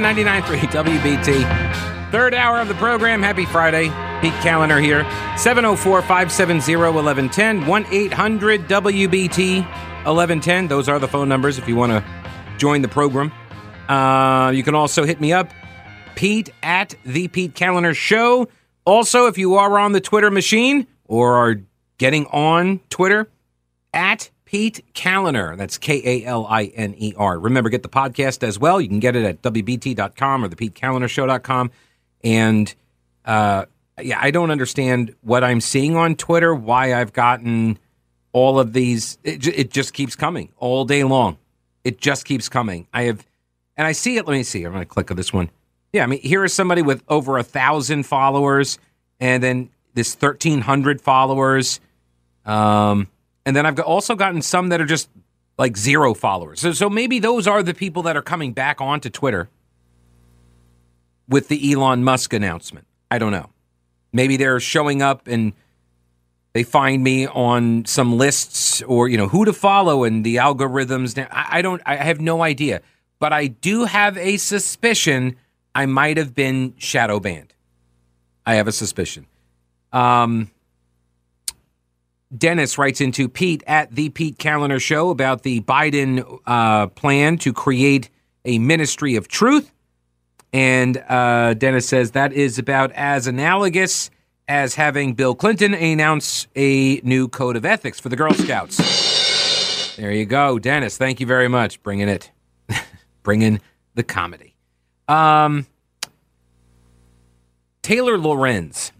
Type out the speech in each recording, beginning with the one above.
1110 99.3 WBT. Third hour of the program. Happy Friday. Pete Kaliner here. 704 570 1110 1 800 WBT 1110. Those are the phone numbers if you want to join the program. Uh, you can also hit me up, Pete at the Pete Kaliner Show. Also, if you are on the Twitter machine or are getting on Twitter, at Pete Kaliner. That's K A L I N E R. Remember, get the podcast as well. You can get it at WBT.com or the PeteKalinershow.com. And uh, yeah, I don't understand what I'm seeing on Twitter, why I've gotten all of these. It, it just keeps coming all day long. It just keeps coming. I have, and I see it. Let me see. I'm going to click on this one. Yeah, I mean, here is somebody with over a thousand followers, and then this 1,300 followers. Um, and then I've also gotten some that are just like zero followers. So, so maybe those are the people that are coming back onto Twitter with the Elon Musk announcement. I don't know. Maybe they're showing up and they find me on some lists or you know who to follow and the algorithms. I, I don't. I have no idea. But I do have a suspicion I might have been shadow banned. I have a suspicion. Um, Dennis writes into Pete at the Pete Kaliner Show about the Biden uh, plan to create a ministry of truth. And uh, Dennis says that is about as analogous as having Bill Clinton announce a new code of ethics for the Girl Scouts. There you go, Dennis. Thank you very much. Bringing it, bringing the comedy. Um, Taylor Lorenz.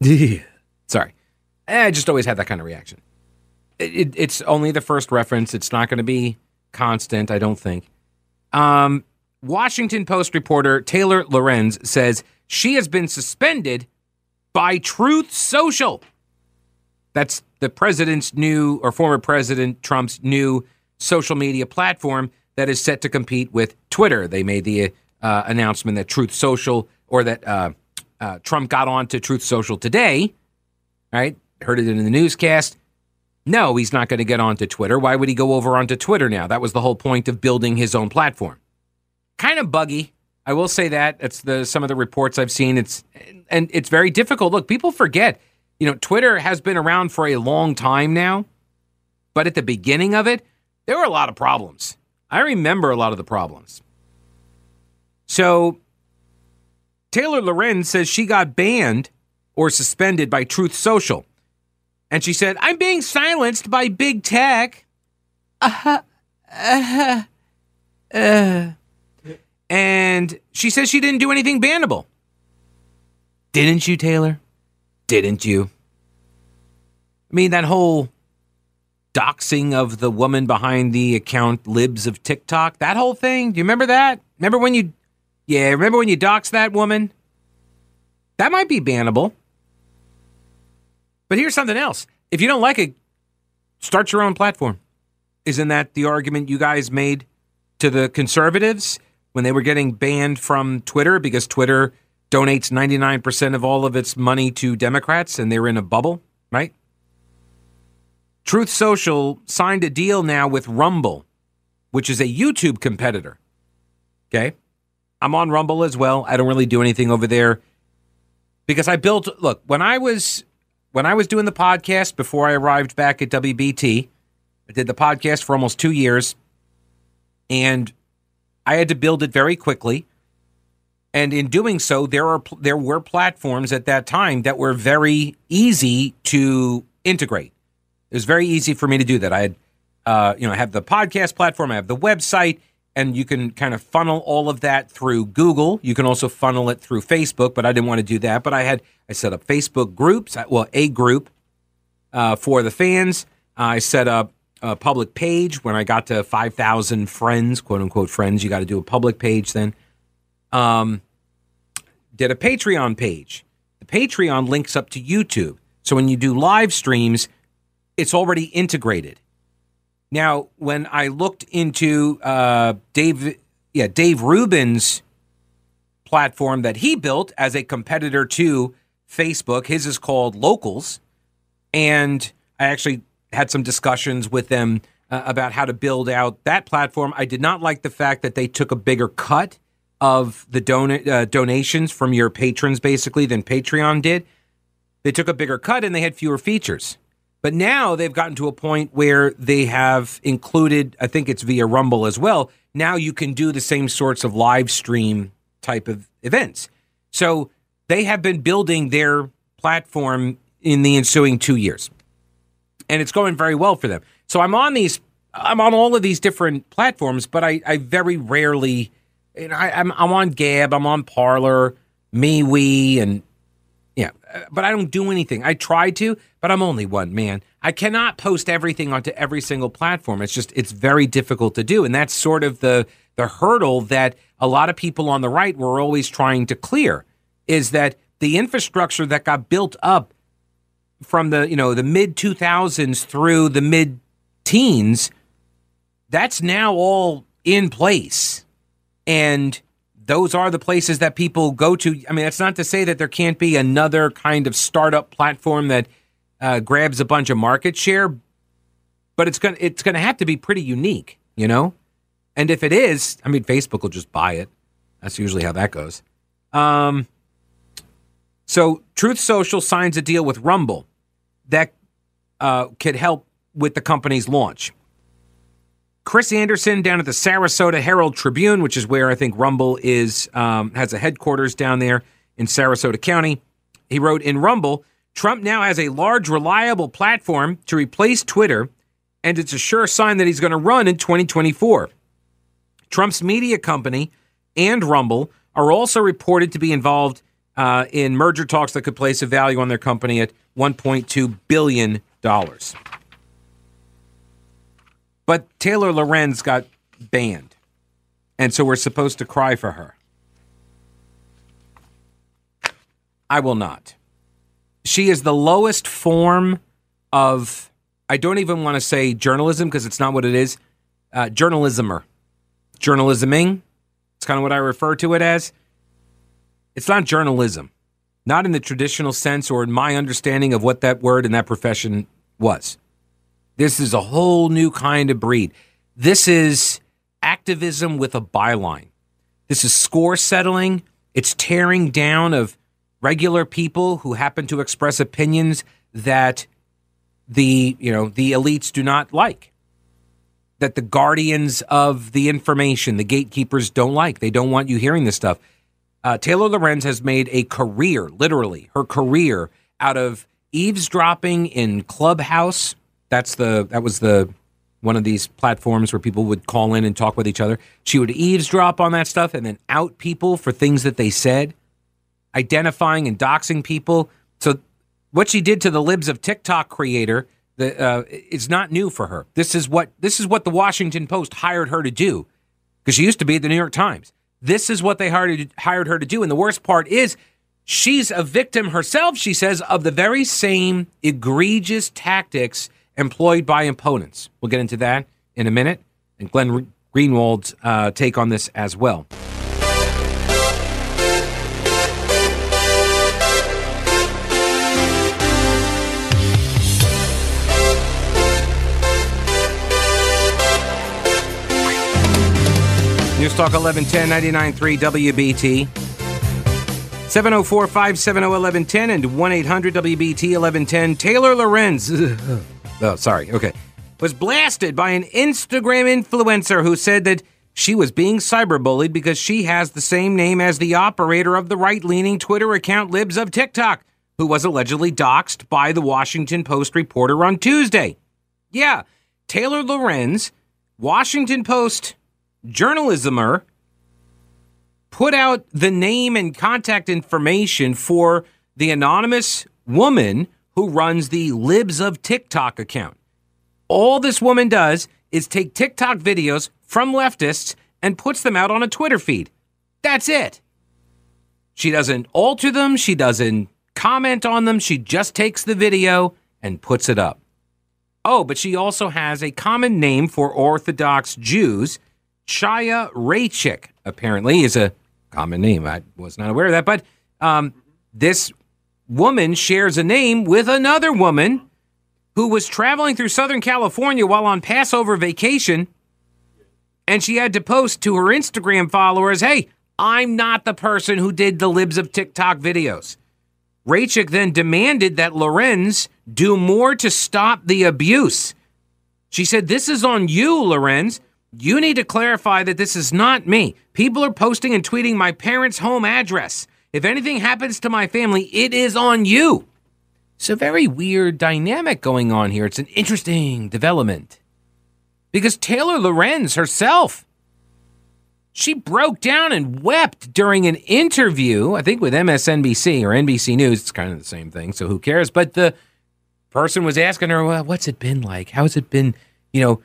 Sorry. I just always had that kind of reaction. It, it, it's only the first reference. It's not going to be constant, I don't think. Um, Washington Post reporter Taylor Lorenz says she has been suspended by Truth Social. That's the president's new, or former President Trump's new social media platform that is set to compete with Twitter. They made the uh, announcement that Truth Social, or that uh, uh, Trump got on to Truth Social today, right? Heard it in the newscast. No, he's not going to get onto Twitter. Why would he go over onto Twitter now? That was the whole point of building his own platform. Kind of buggy. I will say that. It's the some of the reports I've seen. It's and it's very difficult. Look, people forget. You know, Twitter has been around for a long time now, but at the beginning of it, there were a lot of problems. I remember a lot of the problems. So Taylor Lorenz says she got banned or suspended by Truth Social. And she said, I'm being silenced by big tech. Uh-huh. Uh-huh. Uh. And she says she didn't do anything bannable. Didn't you, Taylor? Didn't you? I mean, that whole doxing of the woman behind the account Libs of TikTok, that whole thing. Do you remember that? Remember when you, yeah, remember when you doxed that woman? That might be bannable. But here's something else. If you don't like it, start your own platform. Isn't that the argument you guys made to the conservatives when they were getting banned from Twitter because Twitter donates 99% of all of its money to Democrats and they're in a bubble, right? Truth Social signed a deal now with Rumble, which is a YouTube competitor. Okay. I'm on Rumble as well. I don't really do anything over there because I built, look, when I was when I was doing the podcast before I arrived back at WBT, I did the podcast for almost two years, and I had to build it very quickly. And in doing so, there are there were platforms at that time that were very easy to integrate. It was very easy for me to do that. I had, uh, you know, I have the podcast platform, I have the website, and you can kind of funnel all of that through Google. You can also funnel it through Facebook, but I didn't want to do that. But I had I set up Facebook groups, well, a group uh, for the fans. I set up a public page when I got to five thousand friends, quote unquote friends. You got to do a public page then. Um, did a Patreon page. The Patreon links up to YouTube, so when you do live streams, it's already integrated. Now, when I looked into uh, Dave, yeah, Dave Rubin's platform that he built as a competitor to Facebook, his is called Locals, and I actually had some discussions with them uh, about how to build out that platform. I did not like the fact that they took a bigger cut of the don- uh, donations from your patrons, basically, than Patreon did. They took a bigger cut and they had fewer features. But now they've gotten to a point where they have included, I think it's via Rumble as well. Now you can do the same sorts of live stream type of events. So they have been building their platform in the ensuing two years. And it's going very well for them. So I'm on these, I'm on all of these different platforms, but I, I very rarely, I, I'm, I'm on Gab, I'm on Parler, MeWe, and yeah, uh, but I don't do anything. I try to, but I'm only one man. I cannot post everything onto every single platform. It's just it's very difficult to do, and that's sort of the the hurdle that a lot of people on the right were always trying to clear is that the infrastructure that got built up from the you know the mid 2000s through the mid teens that's now all in place and those are the places that people go to. I mean, that's not to say that there can't be another kind of startup platform that uh, grabs a bunch of market share, but it's gonna it's gonna have to be pretty unique, you know. And if it is, I mean, Facebook will just buy it. That's usually how that goes. Um, so Truth Social signs a deal with Rumble that uh, could help with the company's launch. Chris Anderson down at the Sarasota Herald Tribune, which is where I think Rumble is um, has a headquarters down there in Sarasota County. He wrote in Rumble, Trump now has a large, reliable platform to replace Twitter, and it's a sure sign that he's going to run in 2024. Trump's media company and Rumble are also reported to be involved uh, in merger talks that could place a value on their company at 1.2 billion dollars. But Taylor Lorenz got banned. And so we're supposed to cry for her. I will not. She is the lowest form of, I don't even want to say journalism because it's not what it is, uh, journalismer. Journalisming. It's kind of what I refer to it as. It's not journalism, not in the traditional sense or in my understanding of what that word and that profession was. This is a whole new kind of breed. This is activism with a byline. This is score settling. It's tearing down of regular people who happen to express opinions that the, you know, the elites do not like. That the guardians of the information, the gatekeepers don't like. They don't want you hearing this stuff. Uh, Taylor Lorenz has made a career, literally, her career out of eavesdropping in Clubhouse that's the that was the one of these platforms where people would call in and talk with each other. She would eavesdrop on that stuff and then out people for things that they said, identifying and doxing people. So what she did to the libs of TikTok creator the, uh, is not new for her. This is what this is what the Washington Post hired her to do because she used to be at the New York Times. This is what they hired hired her to do, and the worst part is she's a victim herself. She says of the very same egregious tactics employed by opponents. We'll get into that in a minute, and Glenn Greenwald's uh, take on this as well. News Talk 1110 99.3 WBT. 704 570 1110 and 1 800 WBT 1110. Taylor Lorenz. oh, sorry, okay, was blasted by an Instagram influencer who said that she was being cyberbullied because she has the same name as the operator of the right leaning Twitter account Libs of TikTok, who was allegedly doxxed by the Washington Post reporter on Tuesday. Yeah, Taylor Lorenz, Washington Post journalismer, put out the name and contact information for the anonymous woman who runs the Libs of TikTok account. All this woman does is take TikTok videos from leftists and puts them out on a Twitter feed. That's it. She doesn't alter them, she doesn't comment on them, she just takes the video and puts it up. Oh, but she also has a common name for Orthodox Jews. Chaya Raichik, apparently, is a common name. I was not aware of that, but um, this woman shares a name with another woman who was traveling through Southern California while on Passover vacation. And she had to post to her Instagram followers, hey, I'm not the person who did the libs of TikTok videos. Raichik then demanded that Lorenz do more to stop the abuse. She said, This is on you, Lorenz. You need to clarify that this is not me. People are posting and tweeting my parents' home address. If anything happens to my family, it is on you. It's a very weird dynamic going on here. It's an interesting development. Because Taylor Lorenz herself, she broke down and wept during an interview, I think with MSNBC or NBC News. It's kind of the same thing, so who cares? But the person was asking her, well, what's it been like? How's it been, you know,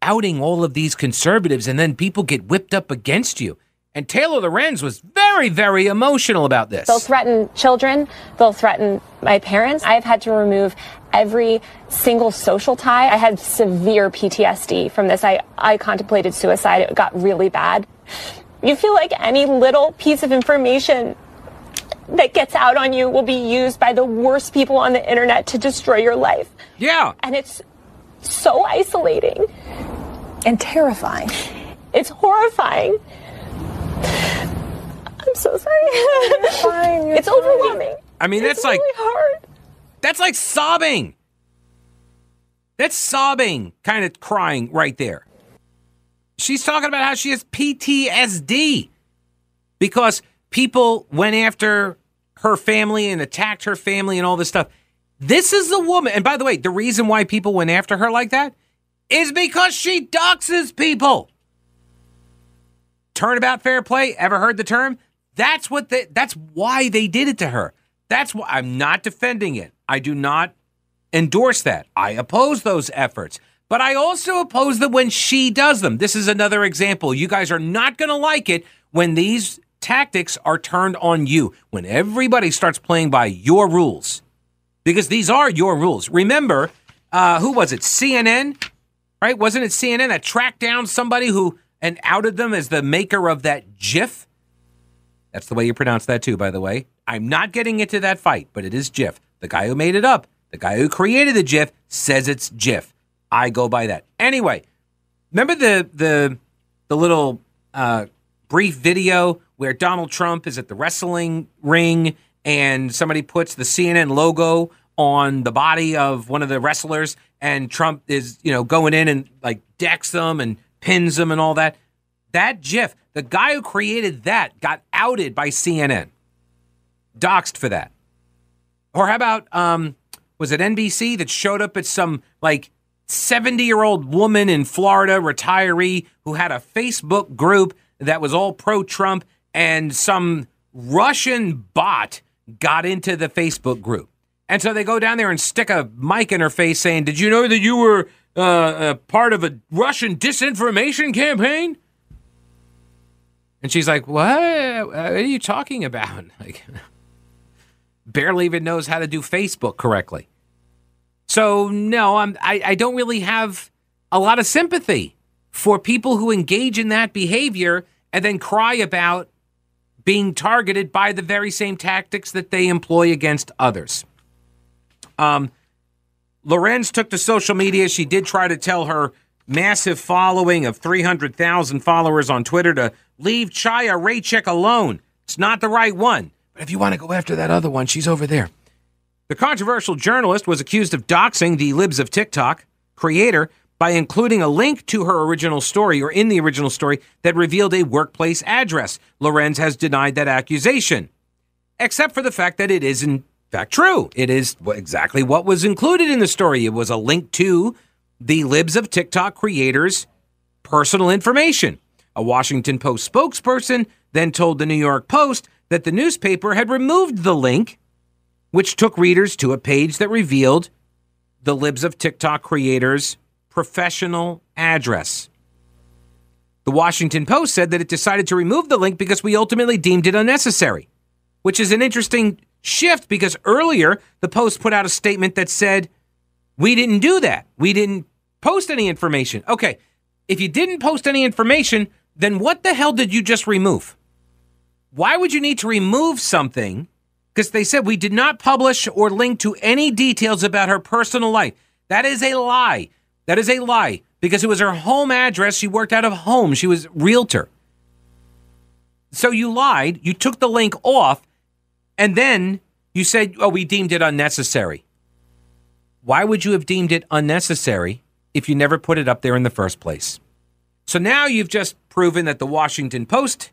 outing all of these conservatives and then people get whipped up against you? And Taylor Lorenz was very, very emotional about this. They'll threaten children. They'll threaten my parents. I've had to remove every single social tie. I had severe PTSD from this. I, I contemplated suicide. It got really bad. You feel like any little piece of information that gets out on you will be used by the worst people on the internet to destroy your life. Yeah. And it's so isolating and terrifying. It's horrifying. I'm so sorry. Fine, you're it's fine. overwhelming. I mean, that's it's like really hard. that's like sobbing. That's sobbing, kind of crying right there. She's talking about how she has PTSD because people went after her family and attacked her family and all this stuff. This is the woman, and by the way, the reason why people went after her like that is because she doxes people. Turnabout fair play. Ever heard the term? That's what they, that's why they did it to her. That's why I'm not defending it. I do not endorse that. I oppose those efforts. But I also oppose them when she does them. This is another example. You guys are not going to like it when these tactics are turned on you, when everybody starts playing by your rules. Because these are your rules. Remember, uh, who was it? CNN, right? Wasn't it CNN that tracked down somebody who and outed them as the maker of that GIF? That's the way you pronounce that too, by the way. I'm not getting into that fight, but it is GIF. The guy who made it up, the guy who created the GIF, says it's GIF. I go by that. Anyway, remember the the the little uh, brief video where Donald Trump is at the wrestling ring and somebody puts the CNN logo on the body of one of the wrestlers, and Trump is you know going in and like decks them and pins them and all that. That GIF, the guy who created that got outed by CNN, doxxed for that. Or how about um, was it NBC that showed up at some like 70 year old woman in Florida, retiree, who had a Facebook group that was all pro Trump, and some Russian bot got into the Facebook group. And so they go down there and stick a mic in her face saying, Did you know that you were uh, part of a Russian disinformation campaign? And she's like, What? What are you talking about? Like, barely even knows how to do Facebook correctly. So no, I'm I, I don't really have a lot of sympathy for people who engage in that behavior and then cry about being targeted by the very same tactics that they employ against others. Um, Lorenz took to social media. She did try to tell her massive following of 300,000 followers on Twitter to leave Chaya Raichik alone. It's not the right one. But if you want to go after that other one, she's over there. The controversial journalist was accused of doxing the Libs of TikTok creator by including a link to her original story or in the original story that revealed a workplace address. Lorenz has denied that accusation, except for the fact that it is in fact true. It is exactly what was included in the story. It was a link to the Libs of TikTok creators' personal information. A Washington Post spokesperson then told the New York Post that the newspaper had removed the link which took readers to a page that revealed the Libs of TikTok creators' professional address. The Washington Post said that it decided to remove the link because we ultimately deemed it unnecessary, which is an interesting shift because earlier the Post put out a statement that said, We didn't do that. We didn't post any information. Okay, if you didn't post any information, then what the hell did you just remove? Why would you need to remove something? because they said we did not publish or link to any details about her personal life. That is a lie. That is a lie because it was her home address. She worked out of home. She was realtor. So you lied, you took the link off, and then you said, oh, we deemed it unnecessary. Why would you have deemed it unnecessary if you never put it up there in the first place? So now you've just proven that the Washington Post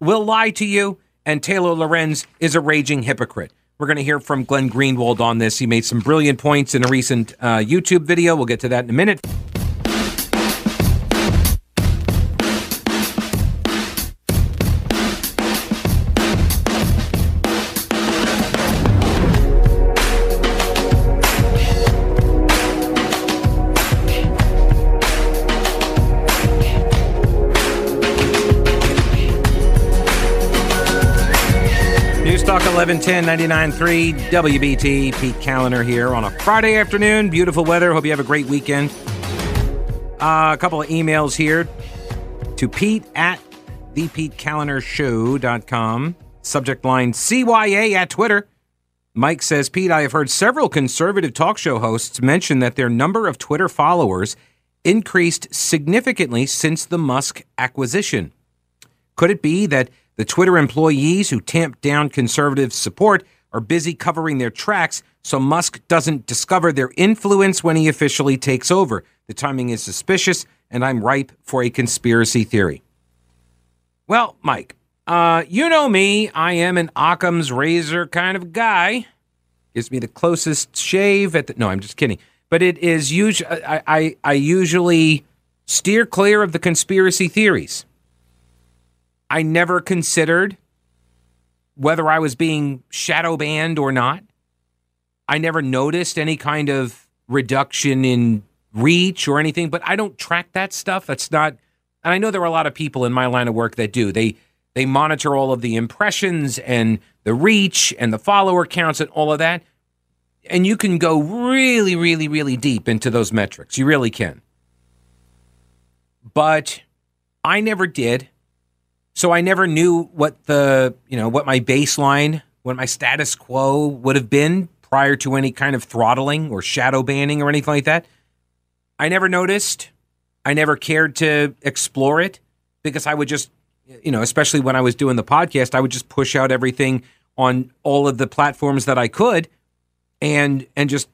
will lie to you and Taylor Lorenz is a raging hypocrite. We're going to hear from Glenn Greenwald on this. He made some brilliant points in a recent uh, YouTube video. We'll get to that in a minute. 1110 99.3 WBT. Pete Kaliner here on a Friday afternoon. Beautiful weather. Hope you have a great weekend. Uh, a couple of emails here to Pete at thepetekalinershow.com. Subject line CYA at Twitter. Mike says, Pete, I have heard several conservative talk show hosts mention that their number of Twitter followers increased significantly since the Musk acquisition. Could it be that the Twitter employees who tamped down conservative support are busy covering their tracks so Musk doesn't discover their influence when he officially takes over? The timing is suspicious, and I'm ripe for a conspiracy theory. Well, Mike, uh, you know me. I am an Occam's razor kind of guy. Gives me the closest shave at the. No, I'm just kidding. But it is usually I, I I usually steer clear of the conspiracy theories. I never considered whether I was being shadow banned or not. I never noticed any kind of reduction in reach or anything, but I don't track that stuff. That's not and I know there are a lot of people in my line of work that do. They they monitor all of the impressions and the reach and the follower counts and all of that. And you can go really, really, really deep into those metrics. You really can. But I never did. So I never knew what the, you know, what my baseline, what my status quo would have been prior to any kind of throttling or shadow banning or anything like that. I never noticed. I never cared to explore it because I would just, you know, especially when I was doing the podcast, I would just push out everything on all of the platforms that I could and and just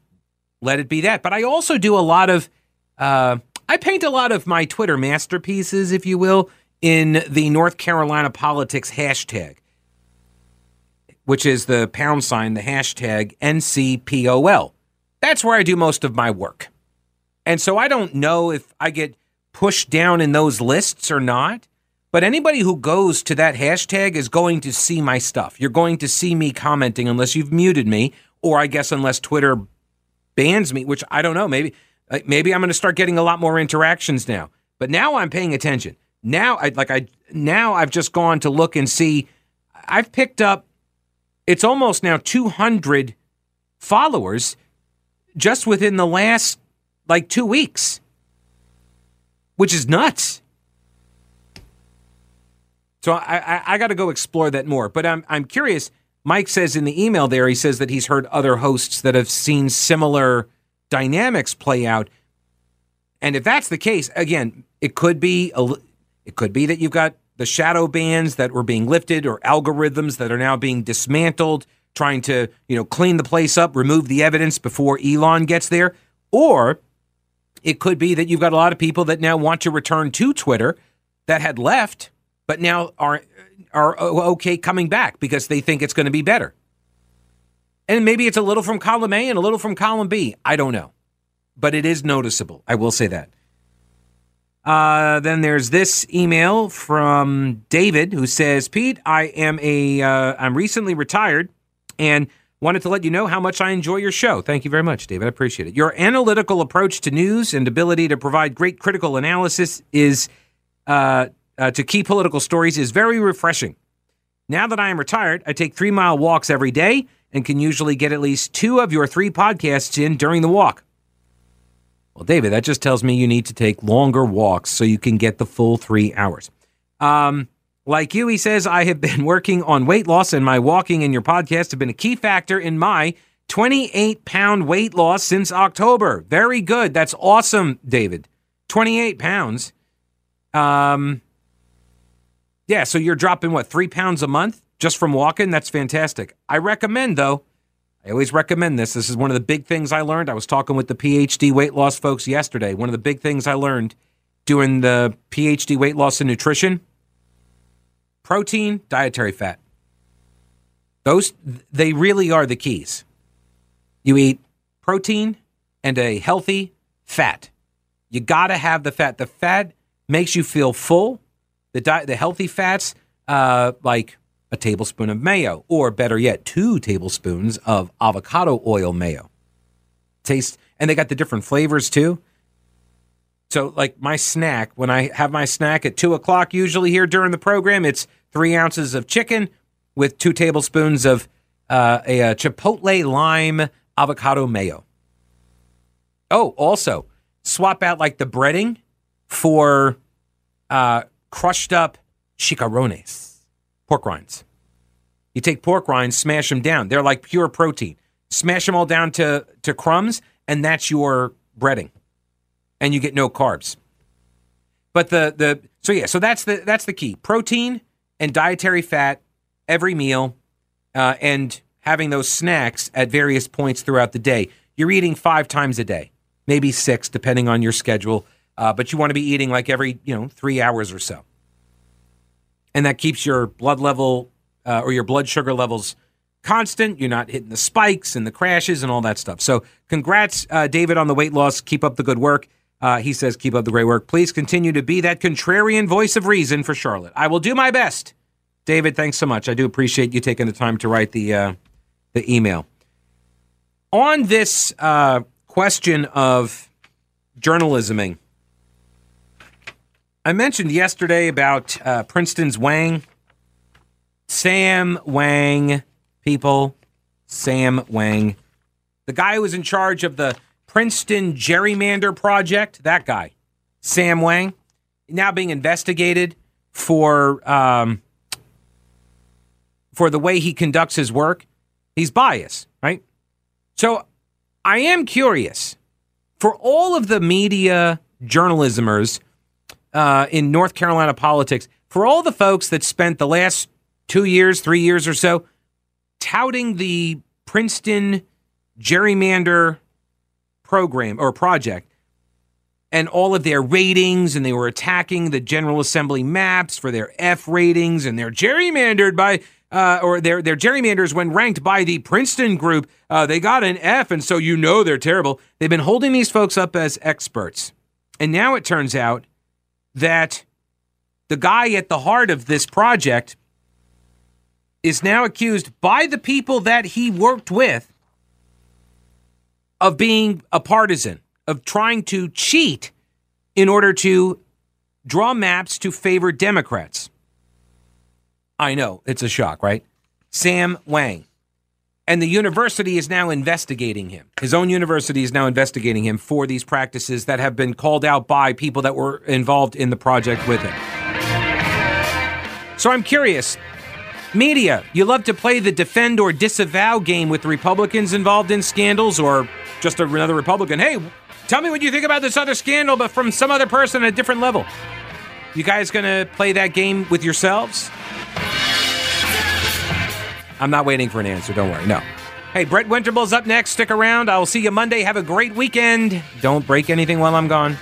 let it be that. But I also do a lot of uh, I paint a lot of my Twitter masterpieces, if you will, in the North Carolina politics hashtag, which is the pound sign, the hashtag NCPOL. That's where I do most of my work. And so I don't know if I get pushed down in those lists or not. But anybody who goes to that hashtag is going to see my stuff. You're going to see me commenting unless you've muted me, or I guess unless Twitter bans me, which I don't know. Maybe uh, maybe I'm going to start getting a lot more interactions now. But now I'm paying attention. Now I like I now I've just gone to look and see. I've picked up. It's almost now 200 followers just within the last like two weeks, which is nuts. So I, I, I got to go explore that more. But I'm I'm curious. Mike says in the email there, he says that he's heard other hosts that have seen similar dynamics play out. And if that's the case, again, it could be a, it could be that you've got the shadow bans that were being lifted or algorithms that are now being dismantled, trying to, you know, clean the place up, remove the evidence before Elon gets there. Or it could be that you've got a lot of people that now want to return to Twitter that had left but now are are uh, okay coming back because they think it's going to be better. And maybe it's a little from column A and a little from column B. I don't know. But it is noticeable. I will say that. Uh, then there's this email from David who says, "Pete, I am a uh, I'm recently retired and wanted to let you know how much I enjoy your show. Thank you very much, David. I appreciate it. Your analytical approach to news and ability to provide great critical analysis is uh, uh, to key political stories is very refreshing. Now that I am retired, I take three mile walks every day and can usually get at least two of your three podcasts in during the walk. Well, David, that just tells me you need to take longer walks so you can get the full three hours. Um, like you, he says, I have been working on weight loss, and my walking and your podcast have been a key factor in my 28 pound weight loss since October. Very good. That's awesome, David. 28 pounds. Um, Yeah, so you're dropping what, three pounds a month just from walking? That's fantastic. I recommend, though, I always recommend this. This is one of the big things I learned. I was talking with the PhD weight loss folks yesterday. One of the big things I learned doing the PhD weight loss and nutrition protein, dietary fat. Those, they really are the keys. You eat protein and a healthy fat. You got to have the fat. The fat makes you feel full. The di- the healthy fats, uh, like a tablespoon of mayo, or better yet, two tablespoons of avocado oil mayo. Taste, and they got the different flavors too. So, like my snack, when I have my snack at two o'clock, usually here during the program, it's three ounces of chicken with two tablespoons of uh, a, a chipotle lime avocado mayo. Oh, also swap out like the breading for uh, crushed up chicharrones, pork rinds. You take pork rinds, smash them down. They're like pure protein. Smash them all down to, to crumbs, and that's your breading. And you get no carbs. But the the so yeah, so that's the that's the key. Protein and dietary fat every meal, uh, and having those snacks at various points throughout the day. You're eating five times a day, maybe six, depending on your schedule. Uh, but you want to be eating like every you know three hours or so, and that keeps your blood level uh, or your blood sugar levels constant. You're not hitting the spikes and the crashes and all that stuff. So, congrats, uh, David, on the weight loss. Keep up the good work. Uh, he says, keep up the great work. Please continue to be that contrarian voice of reason for Charlotte. I will do my best. David, thanks so much. I do appreciate you taking the time to write the uh, the email. On this uh, question of journalisming, I mentioned yesterday about uh, Princeton's Wang, Sam Wang, people, Sam Wang, the guy who was in charge of the Princeton Gerrymander Project, that guy, Sam Wang, now being investigated for um, for the way he conducts his work. He's biased, right? So I am curious. For all of the media journalismers uh, in North Carolina politics, for all the folks that spent the last two years, three years or so touting the Princeton gerrymander program or project and all of their ratings, and they were attacking the General Assembly maps for their F ratings, and they're gerrymandered by, uh, or their their gerrymanders when ranked by the Princeton group, uh, they got an F, and so you know they're terrible. They've been holding these folks up as experts, and now it turns out that the guy at the heart of this project is now accused by the people that he worked with of being a partisan, of trying to cheat in order to draw maps to favor Democrats. I know, it's a shock, right? Sam Wang. And the university is now investigating him. His own university is now investigating him for these practices that have been called out by people that were involved in the project with him. So I'm curious. Media, you love to play the defend or disavow game with Republicans involved in scandals or just another Republican. Hey, tell me what you think about this other scandal, but from some other person at a different level. You guys gonna play that game with yourselves? I'm not waiting for an answer. Don't worry. No. Hey, Brett Winterble's up next. Stick around. I'll see you Monday. Have a great weekend. Don't break anything while I'm gone.